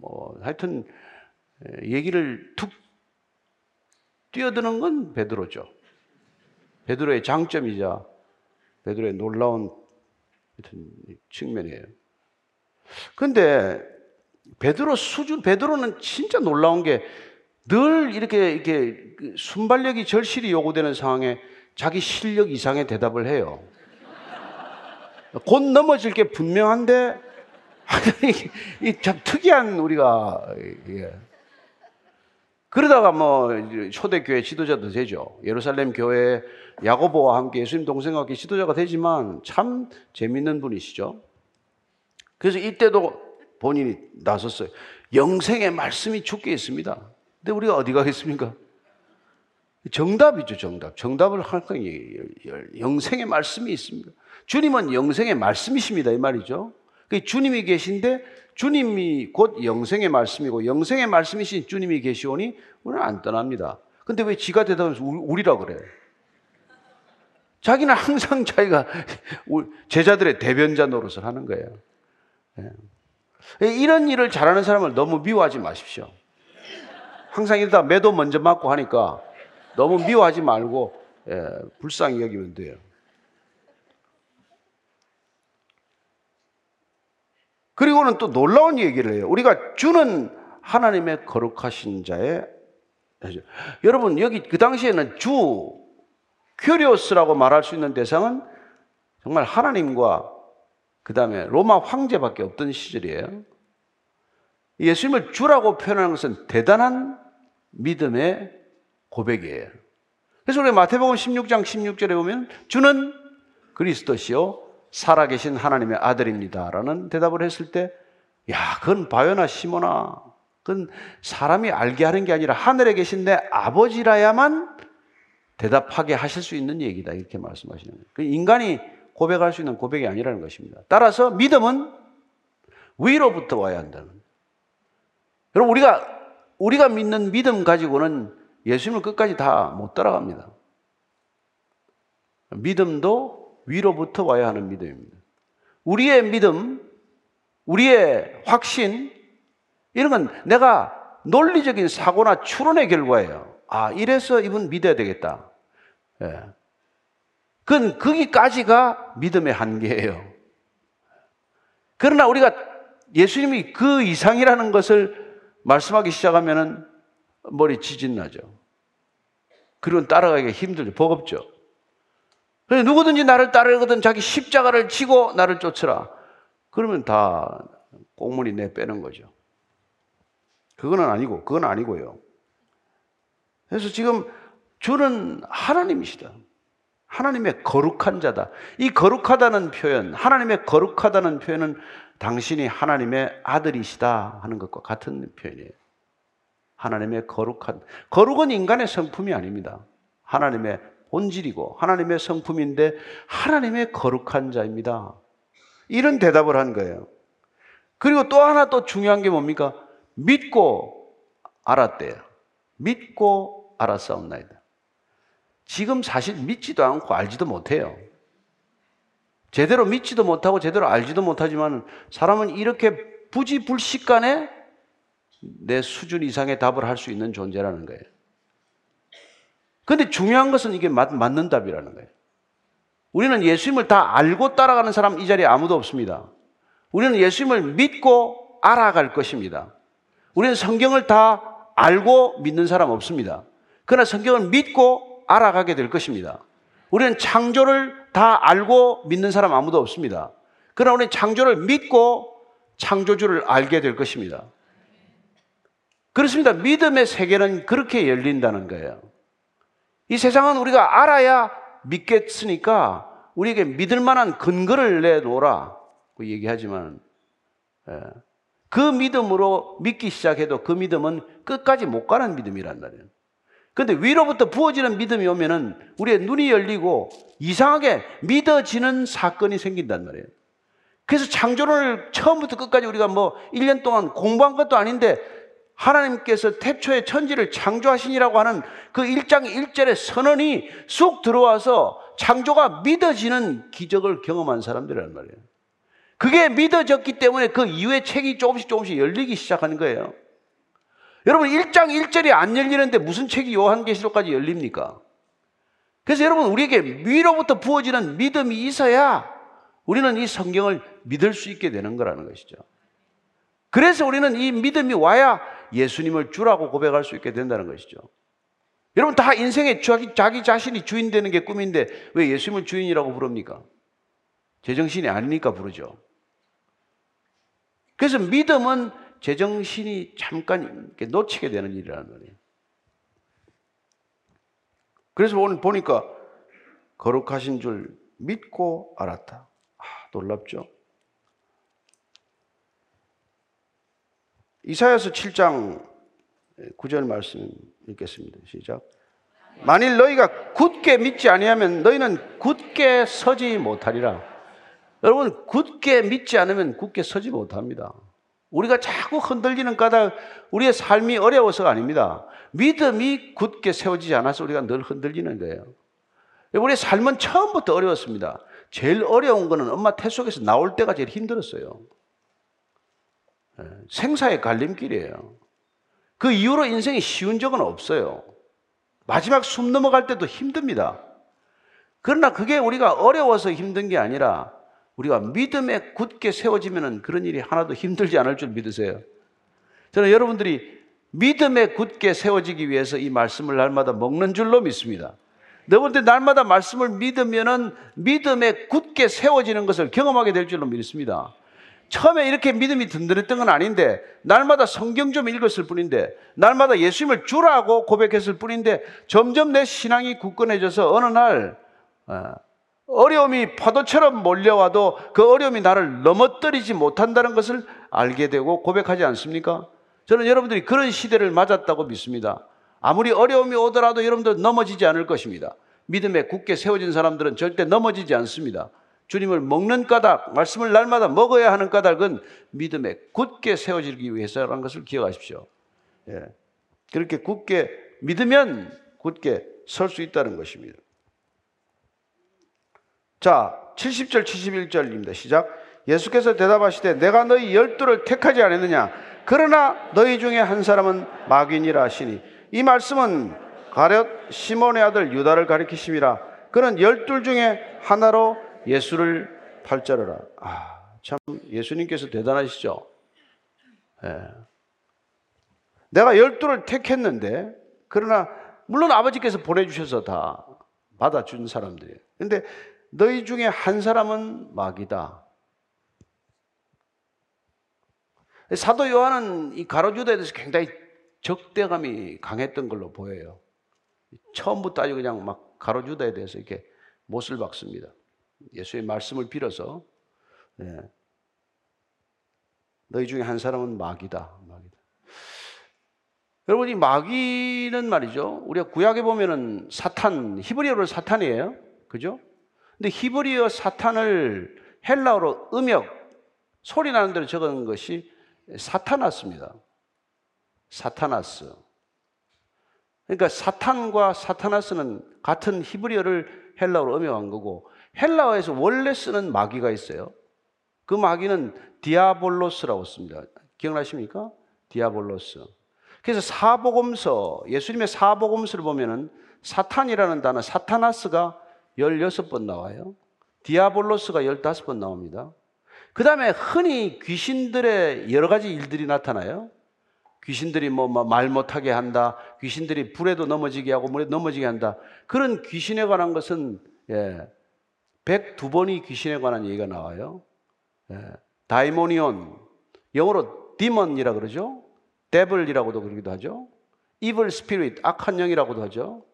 뭐 하여튼 예, 얘기를 툭 뛰어드는 건 베드로죠. 베드로의 장점이자 베드로의 놀라운 측면이에요. 근데 베드로 수준 베드로는 진짜 놀라운 게 늘 이렇게 이렇게 그 순발력이 절실히 요구되는 상황에 자기 실력 이상의 대답을 해요. 곧 넘어질 게 분명한데 <laughs> 이참 특이한 우리가 예. 그러다가 뭐 초대교회 지도자도 되죠. 예루살렘 교회 야고보와 함께 예수님 동생과 함께 지도자가 되지만 참 재밌는 분이시죠. 그래서 이때도 본인이 나섰어요. 영생의 말씀이 죽게 있습니다. 근데 우리가 어디 가겠습니까? 정답이죠, 정답. 정답을 할 거예요. 영생의 말씀이 있습니다. 주님은 영생의 말씀이십니다. 이 말이죠. 그 주님이 계신데 주님이 곧 영생의 말씀이고 영생의 말씀이신 주님이 계시오니 우리는 안 떠납니다. 근데 왜 지가 대답하면서 우리라 그래? 자기는 항상 자기가 제자들의 대변자 노릇을 하는 거예요. 예. 이런 일을 잘하는 사람을 너무 미워하지 마십시오. 항상 이러다 매도 먼저 맞고 하니까 너무 미워하지 말고 예, 불쌍히 여기면 돼요. 그리고는 또 놀라운 얘기를 해요. 우리가 주는 하나님의 거룩하신 자의 여러분 여기 그 당시에는 주 큐리오스라고 말할 수 있는 대상은 정말 하나님과 그 다음에 로마 황제밖에 없던 시절이에요. 예수님을 주라고 표현하는 것은 대단한 믿음의 고백이에요. 그래서 우리 마태복음 16장 16절에 보면 주는 그리스도시요 살아계신 하나님의 아들입니다라는 대답을 했을 때, 야, 그건 바요나 시모나, 그건 사람이 알게 하는 게 아니라 하늘에 계신 내 아버지라야만 대답하게 하실 수 있는 얘기다. 이렇게 말씀하시는 거예요. 그 인간이 고백할 수 있는 고백이 아니라는 것입니다. 따라서 믿음은 위로부터 와야 한다는. 여러분, 우리가, 우리가 믿는 믿음 가지고는 예수님을 끝까지 다 못 따라갑니다. 믿음도 위로부터 와야 하는 믿음입니다. 우리의 믿음, 우리의 확신, 이런 건 내가 논리적인 사고나 추론의 결과예요. 아, 이래서 이분 믿어야 되겠다. 예. 그건 거기까지가 믿음의 한계예요. 그러나 우리가 예수님이 그 이상이라는 것을 말씀하기 시작하면 머리 지진 나죠. 그리고 따라가기가 힘들죠. 버겁죠. 누구든지 나를 따르거든 자기 십자가를 지고 나를 쫓으라. 그러면 다 꽁무니 내 빼는 거죠. 그거는 아니고, 그건 아니고요. 그래서 지금 주는 하나님이시다. 하나님의 거룩한 자다. 이 거룩하다는 표현, 하나님의 거룩하다는 표현은 당신이 하나님의 아들이시다 하는 것과 같은 표현이에요. 하나님의 거룩한, 거룩은 인간의 성품이 아닙니다. 하나님의 본질이고 하나님의 성품인데 하나님의 거룩한 자입니다. 이런 대답을 한 거예요. 그리고 또 하나 또 중요한 게 뭡니까? 믿고 알았대요. 믿고 알았사옵나이다. 지금 사실 믿지도 않고 알지도 못해요. 제대로 믿지도 못하고 제대로 알지도 못하지만 사람은 이렇게 부지불식간에 내 수준 이상의 답을 할 수 있는 존재라는 거예요. 근데 중요한 것은 이게 맞, 맞는 답이라는 거예요. 우리는 예수님을 다 알고 따라가는 사람 이 자리에 아무도 없습니다. 우리는 예수님을 믿고 알아갈 것입니다. 우리는 성경을 다 알고 믿는 사람 없습니다. 그러나 성경을 믿고 알아가게 될 것입니다. 우리는 창조를 다 알고 믿는 사람 아무도 없습니다. 그러나 우리는 창조를 믿고 창조주를 알게 될 것입니다. 그렇습니다. 믿음의 세계는 그렇게 열린다는 거예요. 이 세상은 우리가 알아야 믿겠으니까 우리에게 믿을 만한 근거를 내놓으라. 고 얘기하지만, 예. 그 믿음으로 믿기 시작해도 그 믿음은 끝까지 못 가는 믿음이란 말이에요. 근데 위로부터 부어지는 믿음이 오면은 우리의 눈이 열리고 이상하게 믿어지는 사건이 생긴단 말이에요. 그래서 창조를 처음부터 끝까지 우리가 뭐 1년 동안 공부한 것도 아닌데 하나님께서 태초에 천지를 창조하시니라고 하는 그 1장 1절의 선언이 쑥 들어와서 창조가 믿어지는 기적을 경험한 사람들이란 말이에요. 그게 믿어졌기 때문에 그 이후의 책이 조금씩 조금씩 열리기 시작하는 거예요. 여러분 1장 1절이 안 열리는데 무슨 책이 요한계시록까지 열립니까? 그래서 여러분 우리에게 위로부터 부어지는 믿음이 있어야 우리는 이 성경을 믿을 수 있게 되는 거라는 것이죠. 그래서 우리는 이 믿음이 와야 예수님을 주라고 고백할 수 있게 된다는 것이죠. 여러분 다 인생에 자기, 자기 자신이 주인 되는 게 꿈인데 왜 예수님을 주인이라고 부릅니까? 제정신이 아니니까 부르죠. 그래서 믿음은 제정신이 잠깐 놓치게 되는 일이라는 거예요. 그래서 오늘 보니까 거룩하신 줄 믿고 알았다. 아, 놀랍죠? 이사야서 7장 9절 말씀 읽겠습니다. 시작. 만일 너희가 굳게 믿지 아니하면 너희는 굳게 서지 못하리라. 여러분 굳게 믿지 않으면 굳게 서지 못합니다. 우리가 자꾸 흔들리는 까닭 우리의 삶이 어려워서가 아닙니다. 믿음이 굳게 세워지지 않아서 우리가 늘 흔들리는 거예요. 우리의 삶은 처음부터 어려웠습니다. 제일 어려운 거는 엄마 태 속에서 나올 때가 제일 힘들었어요. 예, 생사의 갈림길이에요. 그 이후로 인생이 쉬운 적은 없어요. 마지막 숨 넘어갈 때도 힘듭니다. 그러나 그게 우리가 어려워서 힘든 게 아니라 우리가 믿음에 굳게 세워지면 그런 일이 하나도 힘들지 않을 줄 믿으세요. 저는 여러분들이 믿음에 굳게 세워지기 위해서 이 말씀을 날마다 먹는 줄로 믿습니다. 여러분들 날마다 말씀을 믿으면은 믿음에 굳게 세워지는 것을 경험하게 될 줄로 믿습니다. 처음에 이렇게 믿음이 든든했던 건 아닌데 날마다 성경 좀 읽었을 뿐인데 날마다 예수님을 주라고 고백했을 뿐인데 점점 내 신앙이 굳건해져서 어느 날 어, 어려움이 파도처럼 몰려와도 그 어려움이 나를 넘어뜨리지 못한다는 것을 알게 되고 고백하지 않습니까? 저는 여러분들이 그런 시대를 맞았다고 믿습니다. 아무리 어려움이 오더라도 여러분들 넘어지지 않을 것입니다. 믿음에 굳게 세워진 사람들은 절대 넘어지지 않습니다. 주님을 먹는 까닭, 말씀을 날마다 먹어야 하는 까닭은 믿음에 굳게 세워지기 위해서라는 것을 기억하십시오. 예. 그렇게 굳게 믿으면 굳게 설 수 있다는 것입니다. 자, 70절, 71절입니다. 시작. 예수께서 대답하시되 내가 너희 열두를 택하지 않았느냐? 그러나 너희 중에 한 사람은 마귀니라 하시니 이 말씀은 가룟 시몬의 아들 유다를 가리키심이라. 그는 열둘 중에 하나로 예수를 팔자르라. 아, 참 예수님께서 대단하시죠. 예. 내가 열두를 택했는데 그러나 물론 아버지께서 보내주셔서 다 받아준 사람들이에요. 근데 너희 중에 한 사람은 마귀다. 사도 요한은 이 가로주다에 대해서 굉장히 적대감이 강했던 걸로 보여요. 처음부터 아주 그냥 막 가로주다에 대해서 이렇게 못을 박습니다. 예수의 말씀을 빌어서 예. 너희 중에 한 사람은 마귀다. 마귀다. 여러분 이 마귀는 말이죠. 우리가 구약에 보면은 사탄 히브리어로 사탄이에요. 그죠? 근데 히브리어 사탄을 헬라어로 음역 소리 나는 대로 적은 것이 사타나스입니다. 사타나스. 그러니까 사탄과 사타나스는 같은 히브리어를 헬라어로 음역한 거고 헬라어에서 원래 쓰는 마귀가 있어요. 그 마귀는 디아볼로스라고 씁니다. 기억나십니까? 디아볼로스. 그래서 사복음서, 예수님의 사복음서를 보면은 사탄이라는 단어, 사타나스가 16번 나와요. 디아볼로스가 15번 나옵니다. 그 다음에 흔히 귀신들의 여러 가지 일들이 나타나요. 귀신들이 뭐 말 못하게 한다. 귀신들이 불에도 넘어지게 하고 물에 넘어지게 한다. 그런 귀신에 관한 것은 예, 102번이 귀신에 관한 얘기가 나와요. 예, 다이모니온, 영어로 디먼이라 그러죠. 데블이라고도 그러기도 하죠. evil spirit, 악한 영이라고도 하죠.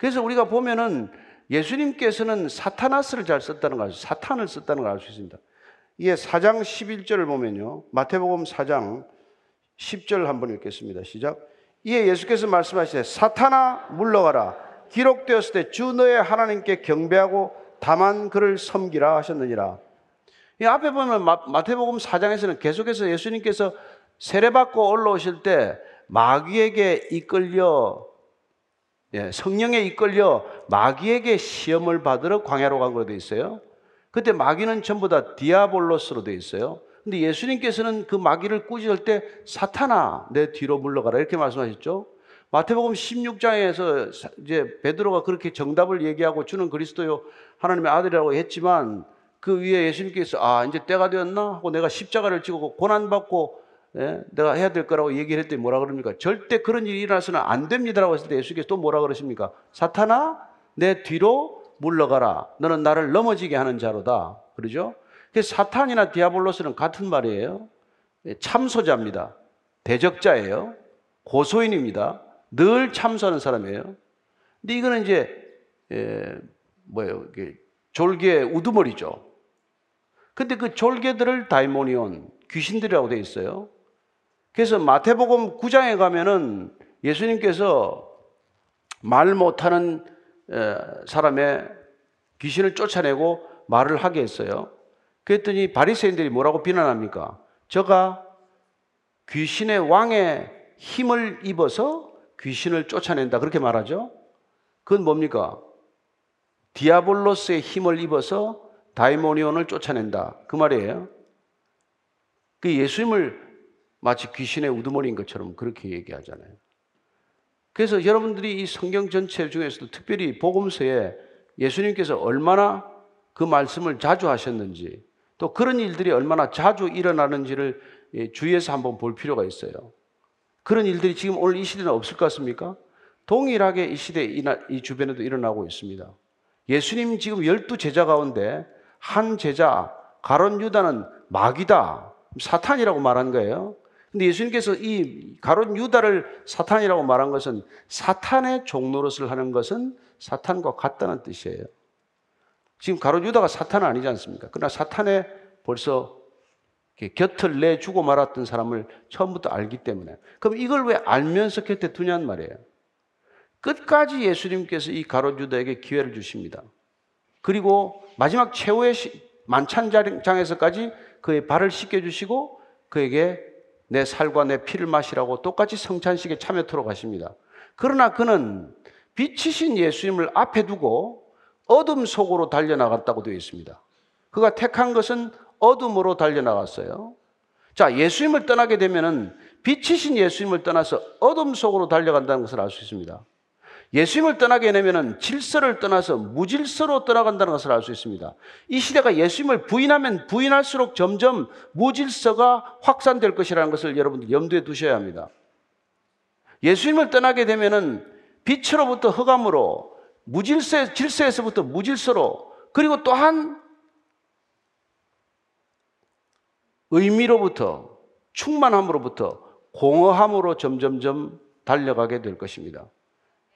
그래서 우리가 보면은 예수님께서는 사타나스를 잘 썼다는 걸, 사탄을 썼다는 걸 알 수 있습니다. 이게 4장 11절을 보면요. 마태복음 4장 10절 한번 읽겠습니다. 시작. 이에 예수께서 말씀하시되 사탄아 물러가라. 기록되었을 때 주 너의 하나님께 경배하고 다만 그를 섬기라 하셨느니라. 이 앞에 보면 마, 태복음 4장에서는 계속해서 예수님께서 세례받고 올라오실 때 마귀에게 이끌려 예, 성령에 이끌려 마귀에게 시험을 받으러 광야로 간 걸로 되어 있어요. 그때 마귀는 전부 다 디아볼로스로 되어 있어요. 근데 예수님께서는 그 마귀를 꾸짖을 때 사탄아 내 뒤로 물러가라 이렇게 말씀하셨죠. 마태복음 16장에서 이제 베드로가 그렇게 정답을 얘기하고 주는 그리스도요 하나님의 아들이라고 했지만 그 위에 예수님께서 아 이제 때가 되었나 하고 내가 십자가를 지고 고난 받고 예? 내가 해야 될 거라고 얘기를 했더니 뭐라 그럽니까? 절대 그런 일이 일어나서는 안 됩니다라고 했을 때 예수께서 또 뭐라 그러십니까? 사탄아 내 뒤로 물러가라. 너는 나를 넘어지게 하는 자로다. 그러죠? 사탄이나 디아블로스는 같은 말이에요. 예, 참소자입니다. 대적자예요. 고소인입니다. 늘 참소하는 사람이에요. 근데 이거는 이제 예, 뭐예요? 졸개 우두머리죠. 근데 그 졸개들을 다이모니온 귀신들이라고 되어 있어요. 그래서 마태복음 9장에 가면은 예수님께서 말 못하는 사람의 귀신을 쫓아내고 말을 하게 했어요. 그랬더니 바리새인들이 뭐라고 비난합니까? 저가 귀신의 왕의 힘을 입어서 귀신을 쫓아낸다 그렇게 말하죠. 그건 뭡니까? 디아볼로스의 힘을 입어서 다이모니온을 쫓아낸다 그 말이에요. 그 예수님을 마치 귀신의 우두머리인 것처럼 그렇게 얘기하잖아요. 그래서 여러분들이 이 성경 전체 중에서도 특별히 복음서에 예수님께서 얼마나 그 말씀을 자주 하셨는지 또 그런 일들이 얼마나 자주 일어나는지를 예, 주위에서 한번 볼 필요가 있어요. 그런 일들이 지금 오늘 이 시대는 없을 것 같습니까? 동일하게 이 시대, 이 주변에도 일어나고 있습니다. 예수님 지금 열두 제자 가운데 한 제자, 가론 유다는 마귀다, 사탄이라고 말한 거예요. 근데 예수님께서 이 가론 유다를 사탄이라고 말한 것은 사탄의 종노릇을 하는 것은 사탄과 같다는 뜻이에요. 지금 가론 유다가 사탄은 아니지 않습니까? 그러나 사탄에 벌써 곁을 내주고 말았던 사람을 처음부터 알기 때문에. 그럼 이걸 왜 알면서 곁에 두냐는 말이에요. 끝까지 예수님께서 이 가론 유다에게 기회를 주십니다. 그리고 마지막 최후의 만찬장에서까지 그의 발을 씻겨주시고 그에게 내 살과 내 피를 마시라고 똑같이 성찬식에 참여토록 하십니다. 그러나 그는 빛이신 예수님을 앞에 두고 어둠 속으로 달려나갔다고 되어 있습니다. 그가 택한 것은 어둠으로 달려나갔어요. 자, 예수님을 떠나게 되면은 빛이신 예수님을 떠나서 어둠 속으로 달려간다는 것을 알 수 있습니다. 예수님을 떠나게 되면 질서를 떠나서 무질서로 떠나간다는 것을 알 수 있습니다. 이 시대가 예수님을 부인하면 부인할수록 점점 무질서가 확산될 것이라는 것을 여러분들 염두에 두셔야 합니다. 예수님을 떠나게 되면 빛으로부터 흑암으로 무질서 질서에서부터 무질서로 그리고 또한 의미로부터 충만함으로부터 공허함으로 점점점 달려가게 될 것입니다.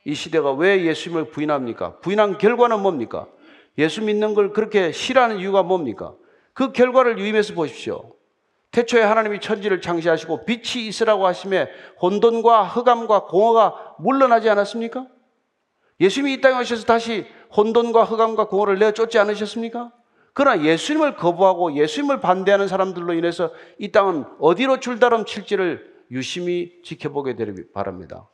이 시대가 왜 예수님을 부인합니까? 부인한 결과는 뭡니까? 예수 믿는 걸 그렇게 싫어하는 이유가 뭡니까? 그 결과를 유임해서 보십시오. 태초에 하나님이 천지를 창시하시고 빛이 있으라고 하심에 혼돈과 흑암과 공허가 물러나지 않았습니까? 예수님이 이 땅에 오셔서 다시 혼돈과 흑암과 공허를 내어 쫓지 않으셨습니까? 그러나 예수님을 거부하고 예수님을 반대하는 사람들로 인해서 이 땅은 어디로 줄다름 칠지를 유심히 지켜보게 되길 바랍니다.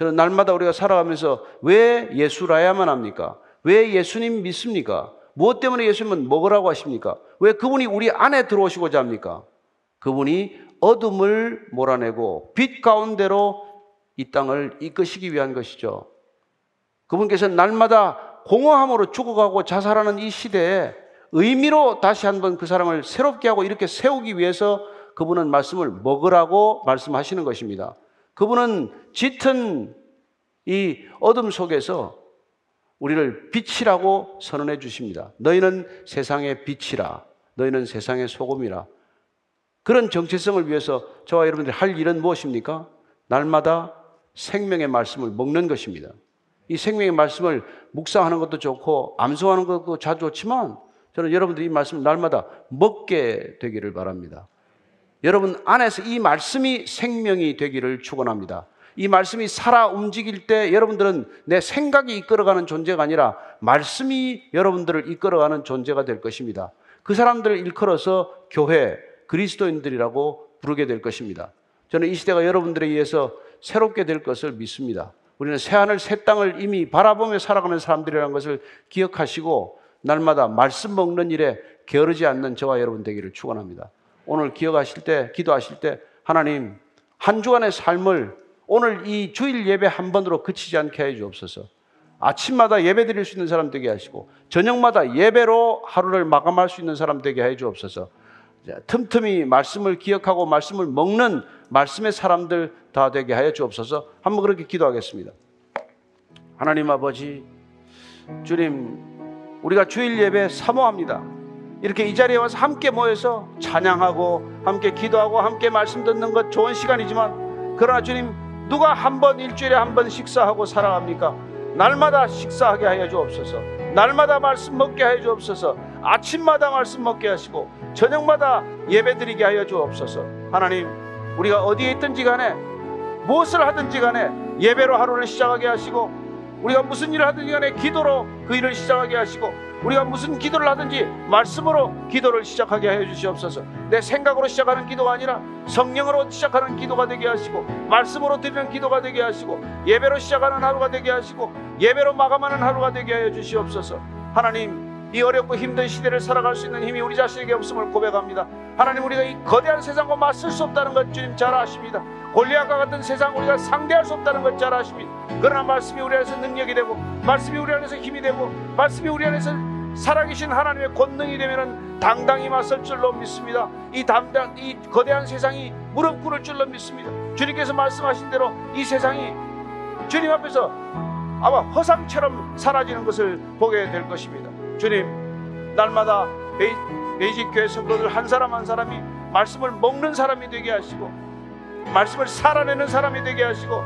저는 날마다 우리가 살아가면서 왜 예수라야만 합니까? 왜 예수님 믿습니까? 무엇 때문에 예수님은 먹으라고 하십니까? 왜 그분이 우리 안에 들어오시고자 합니까? 그분이 어둠을 몰아내고 빛 가운데로 이 땅을 이끄시기 위한 것이죠. 그분께서 날마다 공허함으로 죽어가고 자살하는 이 시대에 의미로 다시 한번 그 사람을 새롭게 하고 이렇게 세우기 위해서 그분은 말씀을 먹으라고 말씀하시는 것입니다. 그분은 짙은 이 어둠 속에서 우리를 빛이라고 선언해 주십니다. 너희는 세상의 빛이라. 너희는 세상의 소금이라. 그런 정체성을 위해서 저와 여러분들이 할 일은 무엇입니까? 날마다 생명의 말씀을 먹는 것입니다. 이 생명의 말씀을 묵상하는 것도 좋고 암송하는 것도 자 좋지만 저는 여러분들이 이 말씀을 날마다 먹게 되기를 바랍니다. 여러분 안에서 이 말씀이 생명이 되기를 축원합니다. 이 말씀이 살아 움직일 때 여러분들은 내 생각이 이끌어가는 존재가 아니라 말씀이 여러분들을 이끌어가는 존재가 될 것입니다. 그 사람들을 일컬어서 교회, 그리스도인들이라고 부르게 될 것입니다. 저는 이 시대가 여러분들에 의해서 새롭게 될 것을 믿습니다. 우리는 새 하늘 새 땅을 이미 바라보며 살아가는 사람들이라는 것을 기억하시고 날마다 말씀 먹는 일에 게으르지 않는 저와 여러분 되기를 축원합니다. 오늘 기억하실 때, 기도하실 때 하나님 한 주간의 삶을 오늘 이 주일 예배 한 번으로 그치지 않게 해 주옵소서. 아침마다 예배 드릴 수 있는 사람 되게 하시고 저녁마다 예배로 하루를 마감할 수 있는 사람 되게 해 주옵소서. 틈틈이 말씀을 기억하고 말씀을 먹는 말씀의 사람들 다 되게 하여 주옵소서. 한번 그렇게 기도하겠습니다. 하나님 아버지, 주님, 우리가 주일 예배 사모합니다. 이렇게 이 자리에 와서 함께 모여서 찬양하고 함께 기도하고 함께 말씀 듣는 것 좋은 시간이지만 그러나 주님 누가 한 번 일주일에 한 번 식사하고 살아갑니까? 날마다 식사하게 하여 주옵소서. 날마다 말씀 먹게 하여 주옵소서. 아침마다 말씀 먹게 하시고 저녁마다 예배 드리게 하여 주옵소서. 하나님, 우리가 어디에 있든지 간에 무엇을 하든지 간에 예배로 하루를 시작하게 하시고 우리가 무슨 일을 하든지 간에 기도로 그 일을 시작하게 하시고 우리가 무슨 기도를 하든지 말씀으로 기도를 시작하게 하여 주시옵소서. 내 생각으로 시작하는 기도가 아니라 성령으로 시작하는 기도가 되게 하시고 말씀으로 드리는 기도가 되게 하시고 예배로 시작하는 하루가 되게 하시고 예배로 마감하는 하루가 되게 하여 주시옵소서. 하나님 이 어렵고 힘든 시대를 살아갈 수 있는 힘이 우리 자신에게 없음을 고백합니다. 하나님 우리가 이 거대한 세상과 맞설 수 없다는 것 주님 잘 아십니다. 골리앗과 같은 세상 우리가 상대할 수 없다는 것 잘 아십니다. 그러나 말씀이 우리 안에서 능력이 되고 말씀이 우리 안에서 힘이 되고 말씀이 우리 안에서 살아계신 하나님의 권능이 되면은 당당히 맞설 줄로 믿습니다. 이 담당 이 거대한 세상이 무릎 꿇을 줄로 믿습니다. 주님께서 말씀하신 대로 이 세상이 주님 앞에서 아마 허상처럼 사라지는 것을 보게 될 것입니다. 주님 날마다 베이직 교회 성도들 한 사람 한 사람이 말씀을 먹는 사람이 되게 하시고 말씀을 살아내는 사람이 되게 하시고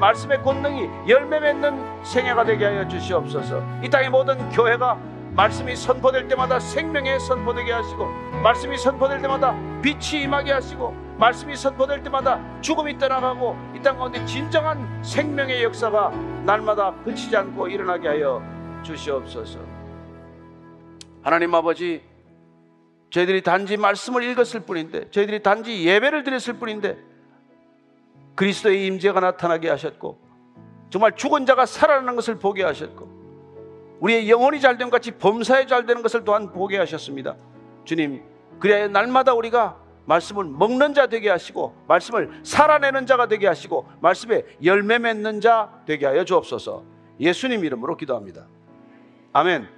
말씀의 권능이 열매 맺는 생애가 되게 하여 주시옵소서. 이 땅의 모든 교회가 말씀이 선포될 때마다 생명에 선포되게 하시고 말씀이 선포될 때마다 빛이 임하게 하시고 말씀이 선포될 때마다 죽음이 떠나가고 이 땅 가운데 진정한 생명의 역사가 날마다 그치지 않고 일어나게 하여 주시옵소서. 하나님 아버지 저희들이 단지 말씀을 읽었을 뿐인데 저희들이 단지 예배를 드렸을 뿐인데 그리스도의 임재가 나타나게 하셨고 정말 죽은 자가 살아나는 것을 보게 하셨고 우리의 영혼이 잘된 같이 범사에 잘되는 것을 또한 보게 하셨습니다. 주님, 그래야 날마다 우리가 말씀을 먹는 자 되게 하시고 말씀을 살아내는 자가 되게 하시고 말씀에 열매 맺는 자 되게 하여 주옵소서. 예수님 이름으로 기도합니다. 아멘.